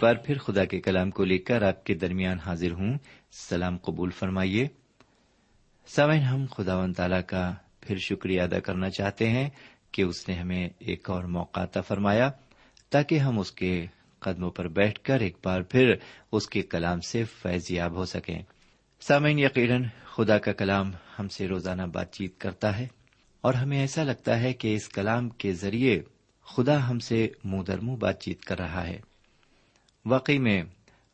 بار پھر خدا کے کلام کو لے کر آپ کے درمیان حاضر ہوں۔ سلام قبول فرمائیے۔ سوئن ہم خدا و تعالی کا پھر شکریہ ادا کرنا چاہتے ہیں کہ اس نے ہمیں ایک اور موقع عطا فرمایا تاکہ ہم اس کے قدموں پر بیٹھ کر ایک بار پھر اس کے کلام سے فیض یاب ہو سکیں۔ سامعین، یقیناً خدا کا کلام ہم سے روزانہ بات چیت کرتا ہے اور ہمیں ایسا لگتا ہے کہ اس کلام کے ذریعے خدا ہم سے منہ در منہ بات چیت کر رہا ہے۔ واقعی میں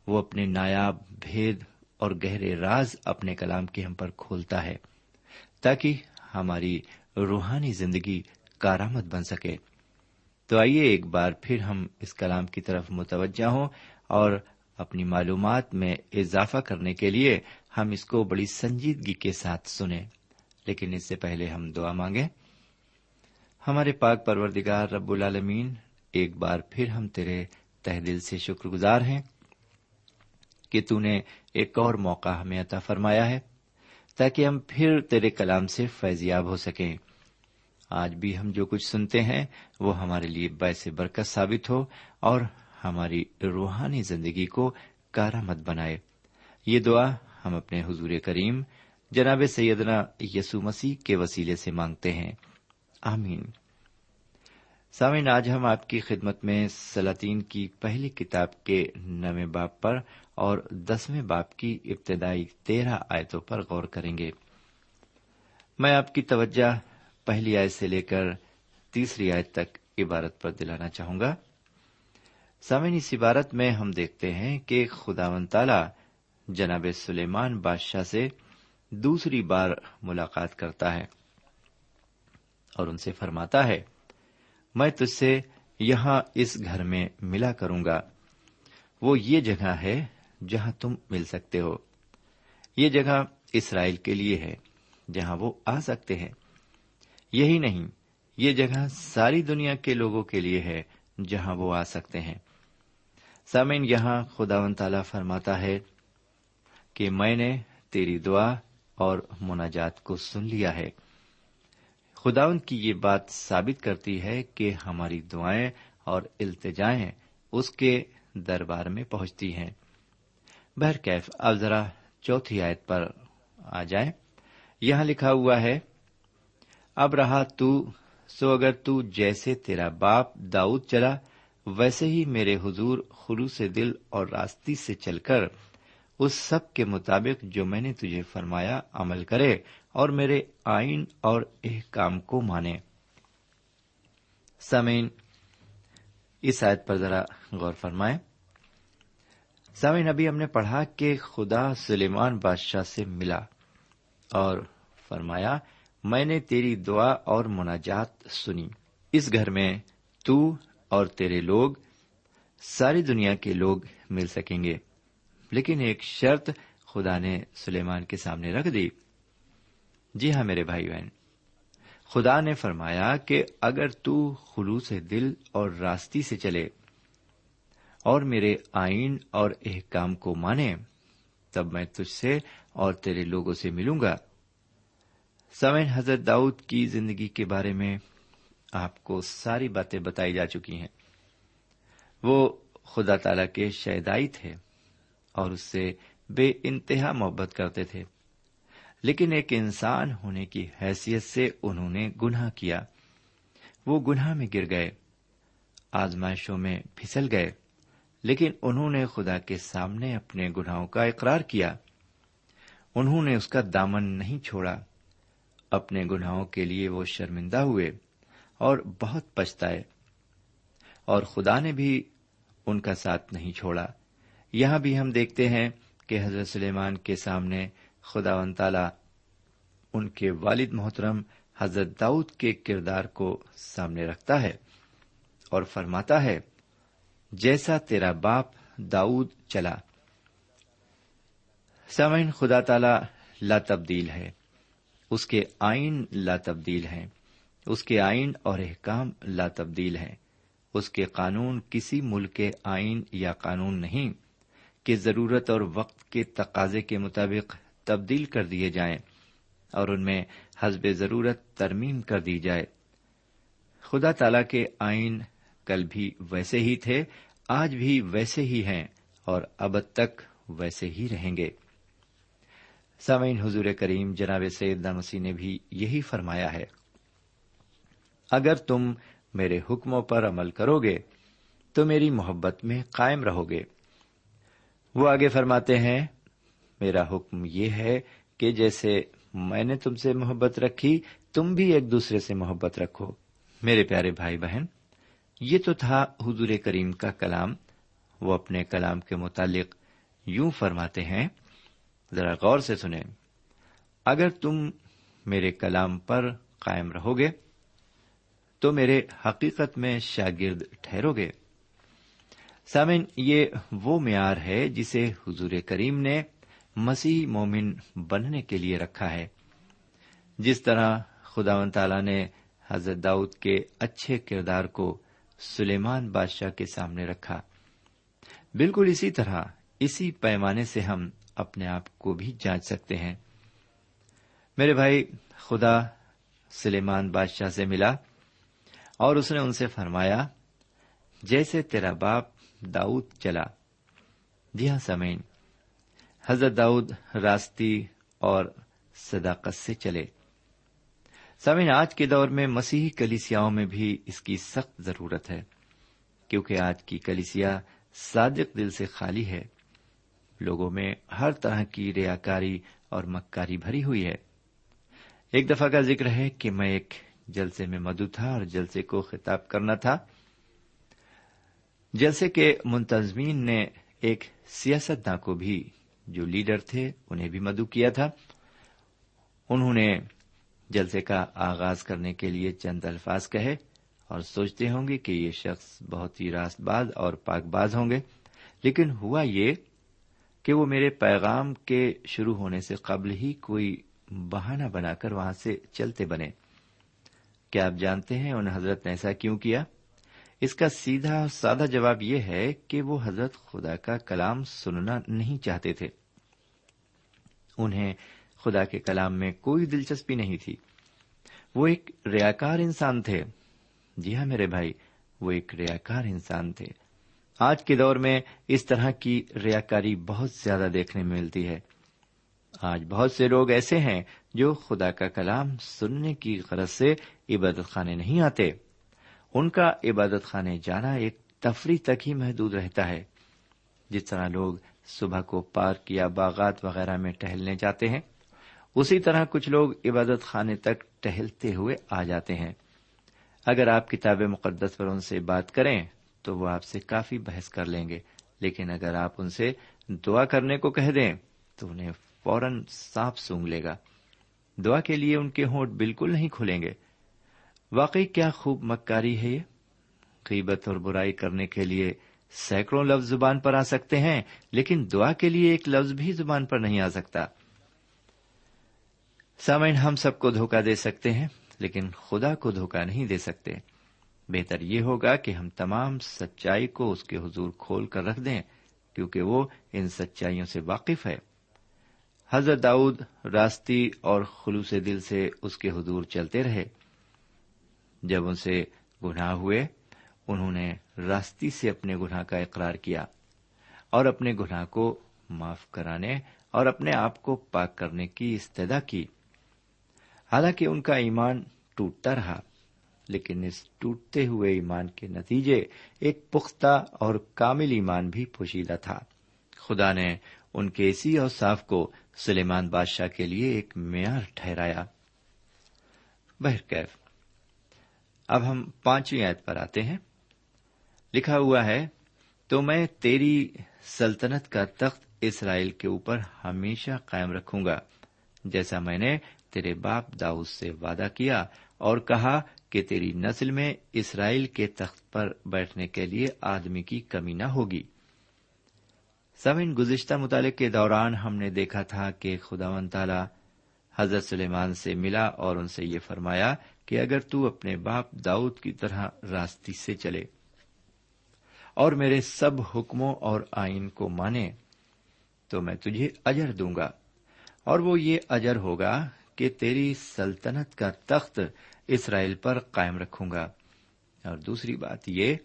وہ اپنے نایاب، بھید اور گہرے راز اپنے کلام کے ہم پر کھولتا ہے، تاکہ ہماری روحانی زندگی کارآمد بن سکے۔ تو آئیے ایک بار پھر ہم اس کلام کی طرف متوجہ ہوں اور اپنی معلومات میں اضافہ کرنے کے لیے ہم اس کو بڑی سنجیدگی کے ساتھ سنیں۔ لیکن اس سے پہلے ہم دعا مانگیں۔ ہمارے پاک پروردگار رب العالمین، ایک بار پھر ہم تیرے تہ دل سے شکر گزار ہیں کہ تو نے ایک اور موقع ہمیں عطا فرمایا ہے تاکہ ہم پھر تیرے کلام سے فیضیاب ہو سکیں۔ آج بھی ہم جو کچھ سنتے ہیں وہ ہمارے لیے باعث برکت ثابت ہو اور ہماری روحانی زندگی کو کارآمد بنائے۔ یہ دعا ہم اپنے حضور کریم جناب سیدنا یسو مسیح کے وسیلے سے مانگتے ہیں۔ آمین۔ سامعین، آج ہم آپ کی خدمت میں سلاطین کی پہلی کتاب کے نویں باپ پر اور دسویں باپ کی ابتدائی تیرہ آیتوں پر غور کریں گے۔ میں آپ کی توجہ پہلی آیت سے لے کر تیسری آیت تک عبارت پر دلانا چاہوں گا۔ سامعین، اس عبارت میں ہم دیکھتے ہیں کہ خدا و تعالی جناب سلیمان بادشاہ سے دوسری بار ملاقات کرتا ہے اور ان سے فرماتا ہے میں تجھ سے یہاں اس گھر میں ملا کروں گا۔ وہ یہ جگہ ہے جہاں تم مل سکتے ہو۔ یہ جگہ اسرائیل کے لیے ہے جہاں وہ آ سکتے ہیں۔ یہی نہیں، یہ جگہ ساری دنیا کے لوگوں کے لیے ہے جہاں وہ آ سکتے ہیں۔ سامعین، یہاں خدا و تعالی فرماتا ہے کہ میں نے تیری دعا اور مناجات کو سن لیا ہے۔ خداون کی یہ بات ثابت کرتی ہے کہ ہماری دعائیں اور التجائیں اس کے دربار میں پہنچتی ہیں۔ بہرکیف اب ذرا چوتھی آیت پر آ جائیں۔ یہاں لکھا ہوا ہے، اب رہا تو، سو اگر تو جیسے تیرا باپ داؤد چلا، ویسے ہی میرے حضور خلوص دل اور راستی سے چل کر اس سب کے مطابق جو میں نے تجھے فرمایا عمل کرے اور میرے آئین اور احکام کو مانے۔ سمین اس آیت پر ذرا غور فرمائے سمین ابھی ہم نے پڑھا کہ خدا سلیمان بادشاہ سے ملا اور فرمایا، میں نے تیری دعا اور مناجات سنی۔ اس گھر میں تو اور تیرے لوگ، ساری دنیا کے لوگ مل سکیں گے۔ لیکن ایک شرط خدا نے سلیمان کے سامنے رکھ دی۔ جی ہاں میرے بھائی بہن، خدا نے فرمایا کہ اگر تو خلوص دل اور راستی سے چلے اور میرے آئین اور احکام کو مانے، تب میں تجھ سے اور تیرے لوگوں سے ملوں گا۔ سمین حضرت داؤد کی زندگی کے بارے میں آپ کو ساری باتیں بتائی جا چکی ہیں۔ وہ خدا تعالی کے شہدائی تھے۔ اور اس سے بے انتہا محبت کرتے تھے۔ لیکن ایک انسان ہونے کی حیثیت سے انہوں نے گناہ کیا۔ وہ گناہ میں گر گئے، آزمائشوں میں پھسل گئے، لیکن انہوں نے خدا کے سامنے اپنے گناہوں کا اقرار کیا۔ انہوں نے اس کا دامن نہیں چھوڑا۔ اپنے گناہوں کے لیے وہ شرمندہ ہوئے اور بہت پچھتائے۔ اور خدا نے بھی ان کا ساتھ نہیں چھوڑا۔ یہاں بھی ہم دیکھتے ہیں کہ حضرت سلیمان کے سامنے خدا و تعالی ان کے والد محترم حضرت داؤد کے کردار کو سامنے رکھتا ہے اور فرماتا ہے، جیسا تیرا باپ داؤد چلا سمعین خدا تعالی لا تبدیل ہے۔ اس کے آئین لا تبدیل ہیں۔ اس کے آئین اور احکام لا تبدیل ہیں۔ اس کے قانون کسی ملک کے آئین یا قانون نہیں۔ کہ ضرورت اور وقت کے تقاضے کے مطابق تبدیل کر دیے جائیں اور ان میں حزب ضرورت ترمیم کر دی جائے۔ خدا تعالی کے آئین کل بھی ویسے ہی تھے، آج بھی ویسے ہی ہیں اور اب تک ویسے ہی رہیں گے۔ سامعین، حضور کریم جناب سید مسیح نے بھی یہی فرمایا ہے، اگر تم میرے حکموں پر عمل کرو گے تو میری محبت میں قائم رہو گے۔ وہ آگے فرماتے ہیں، میرا حکم یہ ہے کہ جیسے میں نے تم سے محبت رکھی، تم بھی ایک دوسرے سے محبت رکھو۔ میرے پیارے بھائی بہن، یہ تو تھا حضور کریم کا کلام۔ وہ اپنے کلام کے متعلق یوں فرماتے ہیں، ذرا غور سے سنیں۔ اگر تم میرے کلام پر قائم رہو گے، تو میرے حقیقت میں شاگرد ٹھہرو گے۔ سامن، یہ وہ معیار ہے جسے حضور کریم نے مسیح مومن بننے کے لیے رکھا ہے۔ جس طرح خدا و تعالی نے حضرت داؤد کے اچھے کردار کو سلیمان بادشاہ کے سامنے رکھا۔ بالکل اسی طرح اسی پیمانے سے ہم اپنے آپ کو بھی جانچ سکتے ہیں۔ میرے بھائی، خدا سلیمان بادشاہ سے ملا اور اس نے ان سے فرمایا، جیسے تیرا باپ داؤد چلا۔ جی ہاں سمین حضرت داؤد راستی اور صداقت سے چلے۔ سمین آج کے دور میں مسیحی کلیسیاؤں میں بھی اس کی سخت ضرورت ہے، کیونکہ آج کی کلیسیا صادق دل سے خالی ہے۔ لوگوں میں ہر طرح کی ریاکاری اور مکاری بھری ہوئی ہے۔ ایک دفعہ کا ذکر ہے کہ میں ایک جلسے میں مدو تھا اور جلسے کو خطاب کرنا تھا۔ جلسے کے منتظمین نے ایک سیاست داں کو بھی، جو لیڈر تھے، انہیں بھی مدعو کیا تھا۔ انہوں نے جلسے کا آغاز کرنے کے لیے چند الفاظ کہے اور سوچتے ہوں گے کہ یہ شخص بہت ہی راست باز اور پاک باز ہوں گے۔ لیکن ہوا یہ کہ وہ میرے پیغام کے شروع ہونے سے قبل ہی کوئی بہانہ بنا کر وہاں سے چلتے بنے۔ کیا آپ جانتے ہیں ان حضرت نے ایسا کیوں کیا؟ اس کا سیدھا سادہ جواب یہ ہے کہ وہ حضرت خدا کا کلام سننا نہیں چاہتے تھے۔ انہیں خدا کے کلام میں کوئی دلچسپی نہیں تھی۔ وہ ایک ریاکار انسان تھے۔ جی ہاں میرے بھائی، وہ ایک ریاکار انسان تھے۔ آج کے دور میں اس طرح کی ریاکاری بہت زیادہ دیکھنے میں ملتی ہے۔ آج بہت سے لوگ ایسے ہیں جو خدا کا کلام سننے کی غرض سے عبادت خانے نہیں آتے۔ ان کا عبادت خانے جانا ایک تفریح تک ہی محدود رہتا ہے۔ جس طرح لوگ صبح کو پارک یا باغات وغیرہ میں ٹہلنے جاتے ہیں، اسی طرح کچھ لوگ عبادت خانے تک ٹہلتے ہوئے آ جاتے ہیں۔ اگر آپ کتاب مقدس پر ان سے بات کریں، تو وہ آپ سے کافی بحث کر لیں گے۔ لیکن اگر آپ ان سے دعا کرنے کو کہہ دیں، تو انہیں فوراً سانپ سونگ لے گا۔ دعا کے لیے ان کے ہونٹ بالکل نہیں کھلیں گے۔ واقعی کیا خوب مکاری ہے یہ؟ قیبت اور برائی کرنے کے لیے سینکڑوں لفظ زبان پر آ سکتے ہیں، لیکن دعا کے لیے ایک لفظ بھی زبان پر نہیں آ سکتا۔ سامعین، ہم سب کو دھوکہ دے سکتے ہیں، لیکن خدا کو دھوکہ نہیں دے سکتے۔ بہتر یہ ہوگا کہ ہم تمام سچائی کو اس کے حضور کھول کر رکھ دیں، کیونکہ وہ ان سچائیوں سے واقف ہے۔ حضرت داؤد راستی اور خلوص دل سے اس کے حضور چلتے رہے۔ جب ان سے گناہ ہوئے، انہوں نے راستی سے اپنے گناہ کا اقرار کیا اور اپنے گناہ کو معاف کرانے اور اپنے آپ کو پاک کرنے کی استدا کی۔ حالانکہ ان کا ایمان ٹوٹتا رہا، لیکن اس ٹوٹتے ہوئے ایمان کے نتیجے ایک پختہ اور کامل ایمان بھی پوشیدہ تھا۔ خدا نے ان کے اسی اور صاف کو سلیمان بادشاہ کے لیے ایک معیار ٹھہرایا۔ بہرکیف۔ اب ہم پانچویں آیت پر آتے ہیں۔ لکھا ہوا ہے، تو میں تیری سلطنت کا تخت اسرائیل کے اوپر ہمیشہ قائم رکھوں گا، جیسا میں نے تیرے باپ داؤد سے وعدہ کیا اور کہا کہ تیری نسل میں اسرائیل کے تخت پر بیٹھنے کے لیے آدمی کی کمی نہ ہوگی۔ سمن گزشتہ مطالعے کے دوران ہم نے دیکھا تھا کہ خدا و تعالی حضرت سلیمان سے ملا اور ان سے یہ فرمایا کہ اگر تو اپنے باپ داؤد کی طرح راستی سے چلے اور میرے سب حکموں اور آئین کو مانے، تو میں تجھے اجر دوں گا۔ اور وہ یہ اجر ہوگا کہ تیری سلطنت کا تخت اسرائیل پر قائم رکھوں گا۔ اور دوسری بات یہ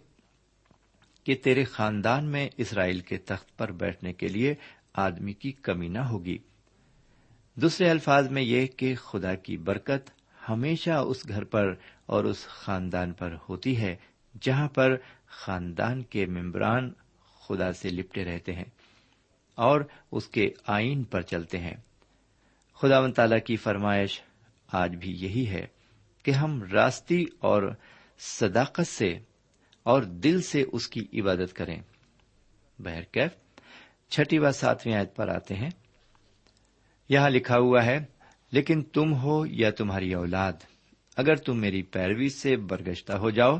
کہ تیرے خاندان میں اسرائیل کے تخت پر بیٹھنے کے لیے آدمی کی کمی نہ ہوگی۔ دوسرے الفاظ میں یہ کہ خدا کی برکت ہمیشہ اس گھر پر اور اس خاندان پر ہوتی ہے، جہاں پر خاندان کے ممبران خدا سے لپٹے رہتے ہیں اور اس کے آئین پر چلتے ہیں۔ خدا و تعالی کی فرمائش آج بھی یہی ہے کہ ہم راستی اور صداقت سے اور دل سے اس کی عبادت کریں۔ بہرکیف، چھٹی و ساتویں آیت پر آتے ہیں۔ یہاں لکھا ہوا ہے لیکن تم ہو یا تمہاری اولاد، اگر تم میری پیروی سے برگشتہ ہو جاؤ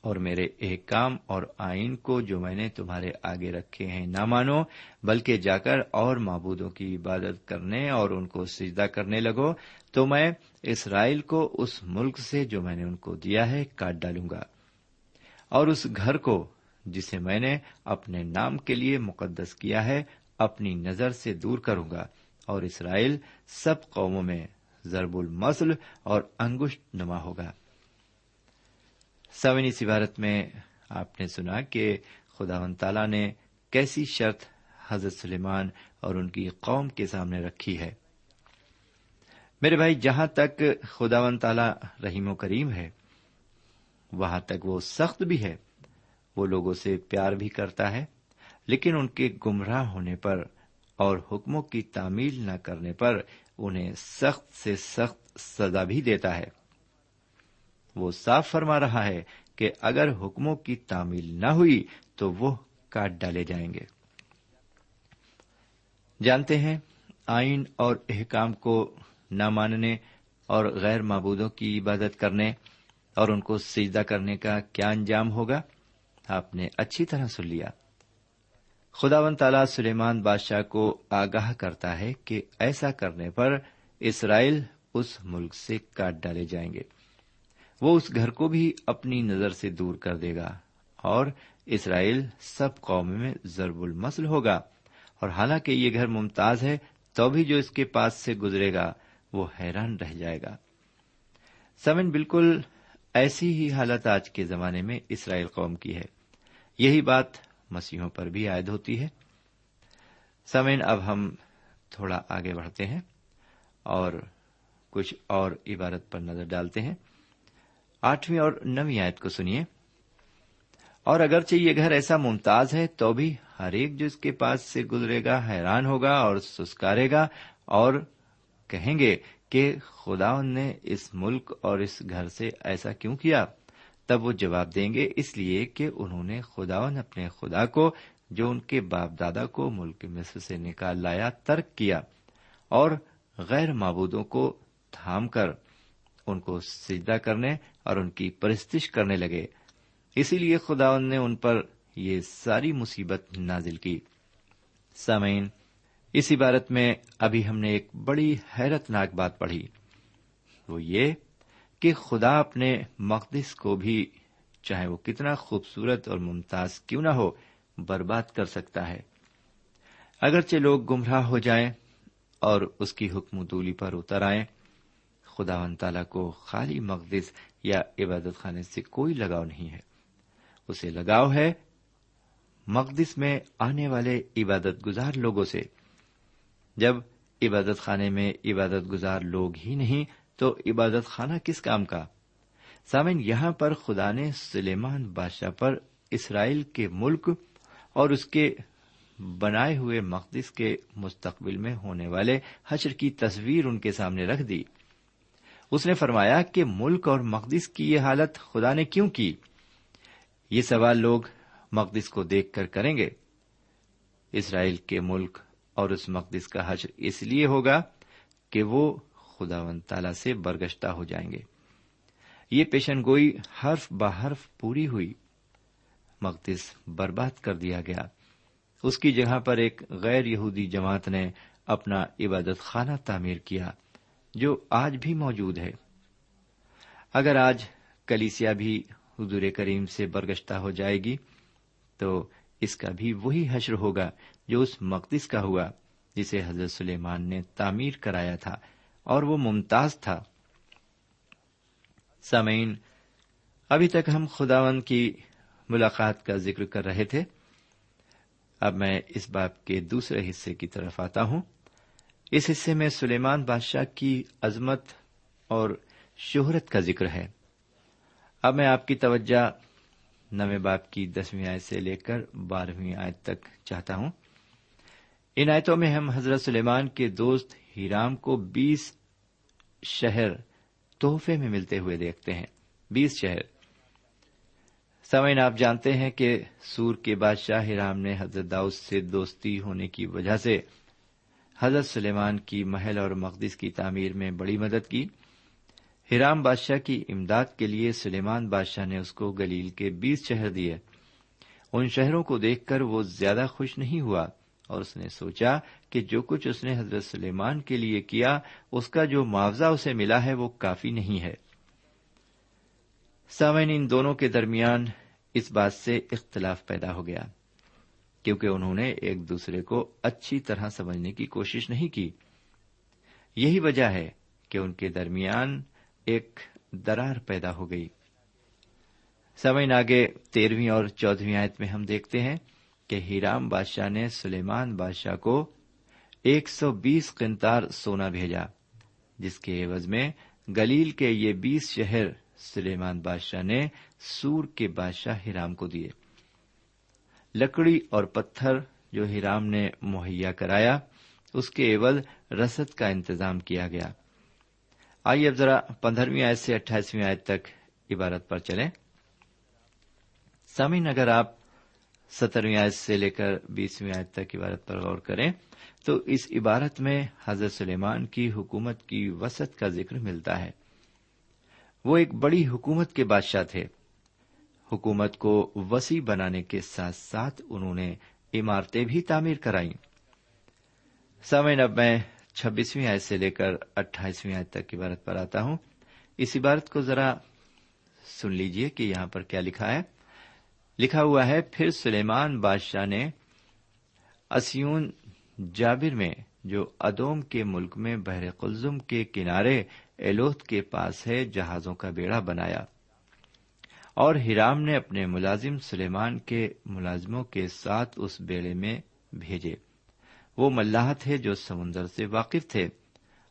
اور میرے ایک کام اور آئین کو جو میں نے تمہارے آگے رکھے ہیں نہ مانو، بلکہ جا کر اور معبودوں کی عبادت کرنے اور ان کو سجدہ کرنے لگو، تو میں اسرائیل کو اس ملک سے جو میں نے ان کو دیا ہے کاٹ ڈالوں گا۔ اور اس گھر کو جسے میں نے اپنے نام کے لیے مقدس کیا ہے، اپنی نظر سے دور کروں گا۔ اور اسرائیل سب قوموں میں ضرب المسل اور انگشت نما ہوگا۔ سوین اس عبارت میں آپ نے سنا کہ خدا و تعالی نے کیسی شرط حضرت سلیمان اور ان کی قوم کے سامنے رکھی ہے۔ میرے بھائی، جہاں تک خدا و تعالی رحیم و کریم ہے، وہاں تک وہ سخت بھی ہے۔ وہ لوگوں سے پیار بھی کرتا ہے، لیکن ان کے گمراہ ہونے پر اور حکموں کی تعمیل نہ کرنے پر انہیں سخت سے سخت سزا بھی دیتا ہے۔ وہ صاف فرما رہا ہے کہ اگر حکموں کی تعمیل نہ ہوئی تو وہ کاٹ ڈالے جائیں گے۔ جانتے ہیں، آئین اور احکام کو نہ ماننے اور غیر معبودوں کی عبادت کرنے اور ان کو سجدہ کرنے کا کیا انجام ہوگا؟ آپ نے اچھی طرح سن لیا۔ خدا و تعالی سلیمان بادشاہ کو آگاہ کرتا ہے کہ ایسا کرنے پر اسرائیل اس ملک سے کاٹ ڈالے جائیں گے۔ وہ اس گھر کو بھی اپنی نظر سے دور کر دے گا اور اسرائیل سب قوم میں ضرب المسل ہوگا۔ اور حالانکہ یہ گھر ممتاز ہے، تو بھی جو اس کے پاس سے گزرے گا، وہ حیران رہ جائے گا۔ سمن بالکل ایسی ہی حالت آج کے زمانے میں اسرائیل قوم کی ہے۔ یہی بات مسیحوں پر بھی عائد ہوتی ہے۔ سمین اب ہم تھوڑا آگے بڑھتے ہیں اور کچھ اور عبارت پر نظر ڈالتے ہیں۔ آٹھویں اور نویں آیت کو سنیے۔ اور اگرچہ یہ گھر ایسا ممتاز ہے، تو بھی ہر ایک جو اس کے پاس سے گزرے گا حیران ہوگا اور سسکارے گا اور کہیں گے کہ خدا نے اس ملک اور اس گھر سے ایسا کیوں کیا؟ تب وہ جواب دیں گے اس لیے کہ انہوں نے خداون اپنے خدا کو، جو ان کے باپ دادا کو ملک مصر سے نکال لایا، ترک کیا اور غیر معبودوں کو تھام کر ان کو سجدہ کرنے اور ان کی پرستش کرنے لگے۔ اسی لیے خدا نے ان پر یہ ساری مصیبت نازل کی۔ سامعین، اس عبارت میں ابھی ہم نے ایک بڑی حیرت ناک بات پڑھی۔ وہ یہ کہ خدا اپنے مقدس کو بھی چاہے وہ کتنا خوبصورت اور ممتاز کیوں نہ ہو، برباد کر سکتا ہے۔ اگرچہ لوگ گمراہ ہو جائیں اور اس کی حکم دولی پر اتر آئیں، خدا و تعالی کو خالی مقدس یا عبادت خانے سے کوئی لگاؤ نہیں ہے۔ اسے لگاؤ ہے مقدس میں آنے والے عبادت گزار لوگوں سے۔ جب عبادت خانے میں عبادت گزار لوگ ہی نہیں تو عبادت خانہ کس کام کا؟ سامن یہاں پر خدا نے سلیمان بادشاہ پر اسرائیل کے ملک اور اس کے بنائے ہوئے مقدس کے مستقبل میں ہونے والے حشر کی تصویر ان کے سامنے رکھ دی۔ اس نے فرمایا کہ ملک اور مقدس کی یہ حالت خدا نے کیوں کی؟ یہ سوال لوگ مقدس کو دیکھ کر کریں گے۔ اسرائیل کے ملک اور اس مقدس کا حشر اس لیے ہوگا کہ وہ خدا و تعالی سے برگشتہ ہو جائیں گے۔ یہ پیشن گوئی حرف بحرف پوری ہوئی، مقدس برباد کر دیا گیا۔ اس کی جگہ پر ایک غیر یہودی جماعت نے اپنا عبادت خانہ تعمیر کیا، جو آج بھی موجود ہے۔ اگر آج کلیسیا بھی حضور کریم سے برگشتہ ہو جائے گی، تو اس کا بھی وہی حشر ہوگا جو اس مقدس کا ہوا، جسے حضرت سلیمان نے تعمیر کرایا تھا۔ اور وہ ممتاز تھا۔ سامعین، ابھی تک ہم خداون کی ملاقات کا ذکر کر رہے تھے۔ اب میں اس باپ کے دوسرے حصے کی طرف آتا ہوں۔ اس حصے میں سلیمان بادشاہ کی عظمت اور شہرت کا ذکر ہے۔ اب میں آپ کی توجہ نویں باپ کی دسویں آیت سے لے کر بارہویں آیت تک چاہتا ہوں۔ ان آیتوں میں ہم حضرت سلیمان کے دوست ہیرام کو بیس شہر تحفے میں ملتے ہوئے دیکھتے ہیں۔ بیس شہر۔ سمعین آپ جانتے ہیں کہ سور کے بادشاہ ہیرام نے حضرت داؤد سے دوستی ہونے کی وجہ سے حضرت سلیمان کی محل اور مقدس کی تعمیر میں بڑی مدد کی۔ ہیرام بادشاہ کی امداد کے لیے سلیمان بادشاہ نے اس کو گلیل کے بیس شہر دیے۔ ان شہروں کو دیکھ کر وہ زیادہ خوش نہیں ہوا۔ اور اس نے سوچا کہ جو کچھ اس نے حضرت سلیمان کے لیے کیا، اس کا جو معاوضہ اسے ملا ہے وہ کافی نہیں ہے۔ سامعین، ان دونوں کے درمیان اس بات سے اختلاف پیدا ہو گیا، کیونکہ انہوں نے ایک دوسرے کو اچھی طرح سمجھنے کی کوشش نہیں کی۔ یہی وجہ ہے کہ ان کے درمیان ایک درار پیدا ہو گئی۔ سمعین آگے تیرہویں اور چودہویں آیت میں ہم دیکھتے ہیں۔ کہ ہیرام بادشاہ نے سلیمان بادشاہ کو ایک سو بیس قنتار سونا بھیجا، جس کے عوض میں گلیل کے یہ بیس شہر سلیمان بادشاہ نے سور کے بادشاہ ہیرام کو دیے۔ لکڑی اور پتھر جو ہیرام نے مہیا کرایا، اس کے عوض رسد کا انتظام کیا گیا۔ آئیے اب ذرا پندرہویں آیت سے اٹھائیسویں آیت تک عبارت پر چلیں۔ سامعین، اگر آپ سترویں آیت سے لے کر بیسویں آیت تک عبارت پر غور کریں تو اس عبارت میں حضرت سلیمان کی حکومت کی وسعت کا ذکر ملتا ہے۔ وہ ایک بڑی حکومت کے بادشاہ تھے۔ حکومت کو وسیع بنانے کے ساتھ ساتھ انہوں نے عمارتیں بھی تعمیر کرائیں۔ سامعین، اب میں چھبیسویں آیت سے لے کر اٹھائیسویں آیت تک عبارت پر آتا ہوں۔ اس عبارت کو ذرا سن لیجیے کہ یہاں پر کیا لکھا ہے۔ لکھا ہوا ہے، پھر سلیمان بادشاہ نے اسیون جابر میں، جو ادوم کے ملک میں بحر قلزم کے کنارے ایلوت کے پاس ہے، جہازوں کا بیڑا بنایا۔ اور ہرام نے اپنے ملازم سلیمان کے ملازموں کے ساتھ اس بیڑے میں بھیجے۔ وہ ملاح تھے جو سمندر سے واقف تھے۔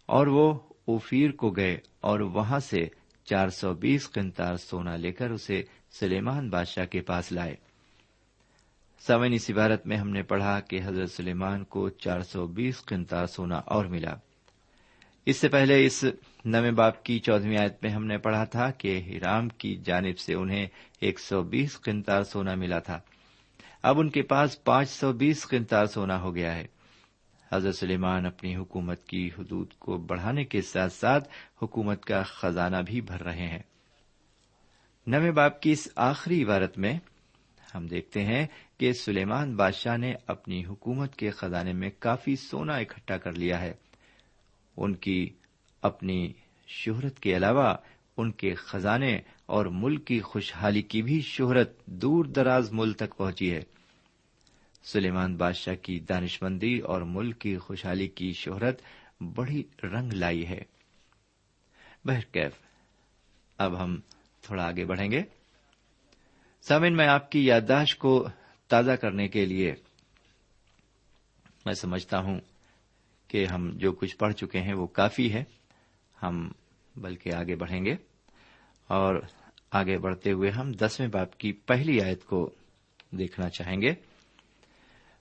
اور وہ اوفیر کو گئے اور وہاں سے چار سو بیس قنتار سونا لے کر اسے سلیمان بادشاہ کے پاس لائے۔ سمن اس عبارت میں ہم نے پڑھا کہ حضرت سلیمان کو چار سو بیس قنتار سونا اور ملا۔ اس سے پہلے اس نویں باپ کی چودہویں آیت میں ہم نے پڑھا تھا کہ ہیرام کی جانب سے انہیں ایک سو بیس قنتار سونا ملا تھا۔ اب ان کے پاس پانچ سو بیس قنتار سونا ہو گیا ہے۔ حضرت سلیمان اپنی حکومت کی حدود کو بڑھانے کے ساتھ ساتھ حکومت کا خزانہ بھی بھر رہے ہیں۔ نویں باپ کی اس آخری عبارت میں ہم دیکھتے ہیں کہ سلیمان بادشاہ نے اپنی حکومت کے خزانے میں کافی سونا اکٹھا کر لیا ہے۔ ان کی اپنی شہرت کے علاوہ ان کے خزانے اور ملک کی خوشحالی کی بھی شہرت دور دراز ملک تک پہنچی ہے۔ سلیمان بادشاہ کی دانشمندی اور ملک کی خوشحالی کی شہرت بڑی رنگ لائی ہے۔ بہرکیف، اب ہم تھوڑا آگے بڑھیں گے۔ سامن میں آپ کی یادداشت کو تازہ کرنے کے لیے میں سمجھتا ہوں کہ ہم جو کچھ پڑھ چکے ہیں وہ کافی ہے۔ ہم بلکہ آگے بڑھیں گے۔ اور آگے بڑھتے ہوئے ہم دسویں باپ کی پہلی آیت کو دیکھنا چاہیں گے۔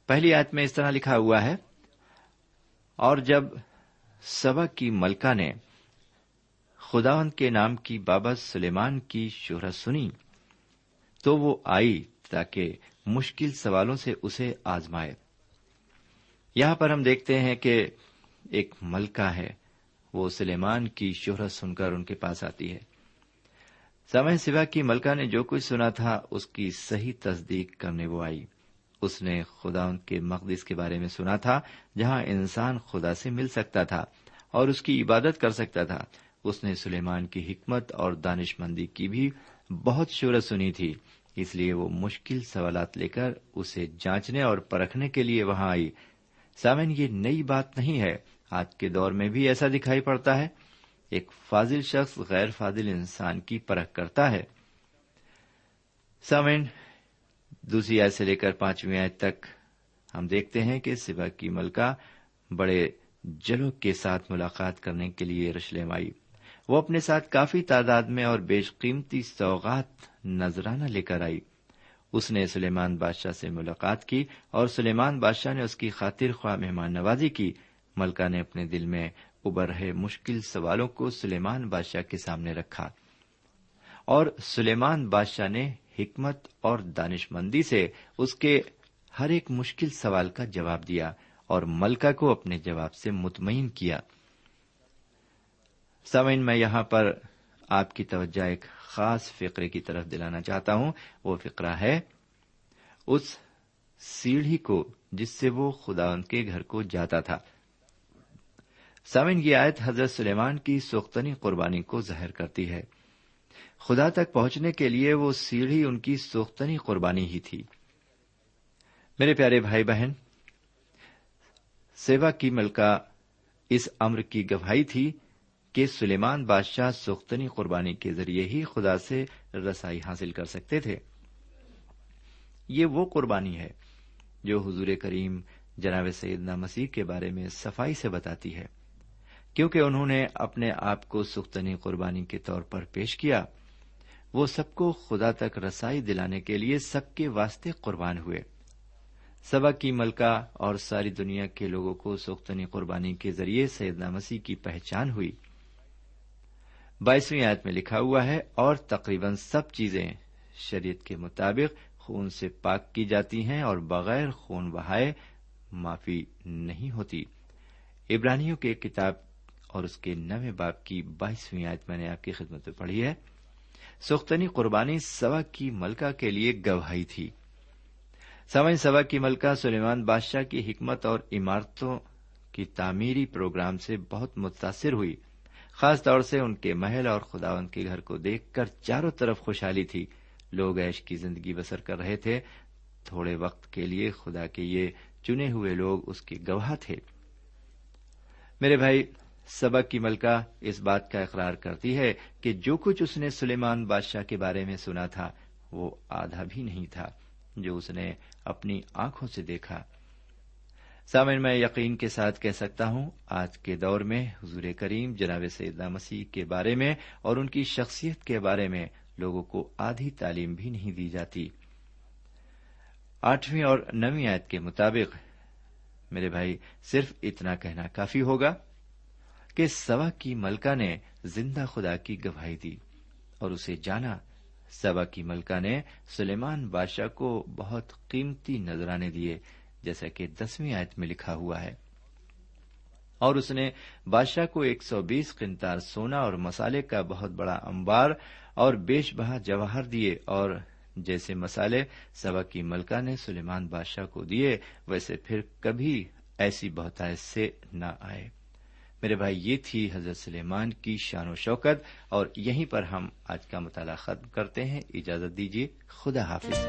پہلی آیت میں اس طرح لکھا ہوا ہے، اور جب سبا کی ملکہ نے خداون کے نام کی بابت سلیمان کی شہرت سنی۔ تو وہ آئی تاکہ مشکل سوالوں سے اسے آزمائے۔ یہاں پر ہم دیکھتے ہیں کہ ایک ملکہ ہے۔ وہ سلیمان کی شہرت سن کر ان کے پاس آتی ہے۔ سمے سوا کی ملکہ نے جو کچھ سنا تھا، اس کی صحیح تصدیق کرنے وہ آئی۔ اس نے خدا ان کے مقدس کے بارے میں سنا تھا، جہاں انسان خدا سے مل سکتا تھا اور اس کی عبادت کر سکتا تھا۔ اس نے سلیمان کی حکمت اور دانش مندی کی بھی بہت شہرت سنی تھی، اس لیے وہ مشکل سوالات لے کر اسے جانچنے اور پرکھنے کے لیے وہاں آئی۔ سامن یہ نئی بات نہیں ہے۔ آج کے دور میں بھی ایسا دکھائی پڑتا ہے۔ ایک فاضل شخص غیر فاضل انسان کی پرکھ کرتا ہے۔ سامن دوسری آیت سے لے کر پانچویں آیت تک ہم دیکھتے ہیں کہ سبا کی ملکہ بڑے جلو کے ساتھ ملاقات کرنے کے لیے رشلم آئی۔ وہ اپنے ساتھ کافی تعداد میں اور بیش قیمتی سوغات نذرانہ لے کر آئی۔ اس نے سلیمان بادشاہ سے ملاقات کی اور سلیمان بادشاہ نے اس کی خاطر خواہ مہمان نوازی کی۔ ملکہ نے اپنے دل میں ابر رہے مشکل سوالوں کو سلیمان بادشاہ کے سامنے رکھا۔ اور سلیمان بادشاہ نے حکمت اور دانش مندی سے اس کے ہر ایک مشکل سوال کا جواب دیا اور ملکہ کو اپنے جواب سے مطمئن کیا۔ سمن میں یہاں پر آپ کی توجہ ایک خاص فقرے کی طرف دلانا چاہتا ہوں۔ وہ فقرہ ہے اس سیڑھی کو جس سے وہ خدا ان کے گھر کو جاتا تھا۔ سمن کی آیت حضرت سلیمان کی سوختنی قربانی کو ظاہر کرتی ہے۔ خدا تک پہنچنے کے لیے وہ سیڑھی ان کی سوختنی قربانی ہی تھی۔ میرے پیارے بھائی بہن، سیوا کی ملکہ اس امر کی گواہی تھی کہ سلیمان بادشاہ سختنی قربانی کے ذریعے ہی خدا سے رسائی حاصل کر سکتے تھے۔ یہ وہ قربانی ہے جو حضور کریم جناب سیدنا مسیح کے بارے میں صفائی سے بتاتی ہے۔ کیونکہ انہوں نے اپنے آپ کو سختنی قربانی کے طور پر پیش کیا، وہ سب کو خدا تک رسائی دلانے کے لیے سب کے واسطے قربان ہوئے۔ سبا کی ملکہ اور ساری دنیا کے لوگوں کو سختنی قربانی کے ذریعے سیدنا مسیح کی پہچان ہوئی۔ بائیسویں آیت میں لکھا ہوا ہے، اور تقریباً سب چیزیں شریعت کے مطابق خون سے پاک کی جاتی ہیں اور بغیر خون بہائے معافی نہیں ہوتی۔ ابرانیوں کی کتاب اور اس کے نویں باپ کی بائیسویں آیت میں نے آپ کی خدمت میں پڑھی ہے۔ سختنی قربانی سوا کی ملکہ کے لیے گواہی تھی۔ سمجھ سوا کی ملکہ، سلیمان بادشاہ کی حکمت اور عمارتوں کی تعمیری پروگرام سے بہت متاثر ہوئی۔ خاص طور سے ان کے محل اور خداون کے گھر کو دیکھ کر چاروں طرف خوشحالی تھی۔ لوگ ایش کی زندگی بسر کر رہے تھے۔ تھوڑے وقت کے لیے خدا کے یہ چنے ہوئے لوگ اس کے گواہ تھے۔ میرے بھائی، سبق کی ملکہ اس بات کا اقرار کرتی ہے کہ جو کچھ اس نے سلیمان بادشاہ کے بارے میں سنا تھا، وہ آدھا بھی نہیں تھا جو اس نے اپنی آنکھوں سے دیکھا۔ سامن میں یقین کے ساتھ کہہ سکتا ہوں، آج کے دور میں حضور کریم جناب سیدنا مسیح کے بارے میں اور ان کی شخصیت کے بارے میں لوگوں کو آدھی تعلیم بھی نہیں دی جاتی۔ آٹھویں اور نویں آیت کے مطابق میرے بھائی، صرف اتنا کہنا کافی ہوگا کہ سوا کی ملکہ نے زندہ خدا کی گواہی دی اور اسے جانا، سبا کی ملکہ نے سلیمان بادشاہ کو بہت قیمتی نذرانے دیے۔ جیسا کہ دسویں آیت میں لکھا ہوا ہے۔ اور اس نے بادشاہ کو ایک سو بیس قنتار سونا اور مسالے کا بہت بڑا امبار اور بیش بہا جواہر دیے اور جیسے مسالے سبا کی ملکہ نے سلیمان بادشاہ کو دیے، ویسے پھر کبھی ایسی بہتائش سے نہ آئے۔ میرے بھائی، یہ تھی حضرت سلیمان کی شان و شوکت اور یہیں پر ہم آج کا مطالعہ ختم کرتے ہیں۔ اجازت دیجیے، خدا حافظ۔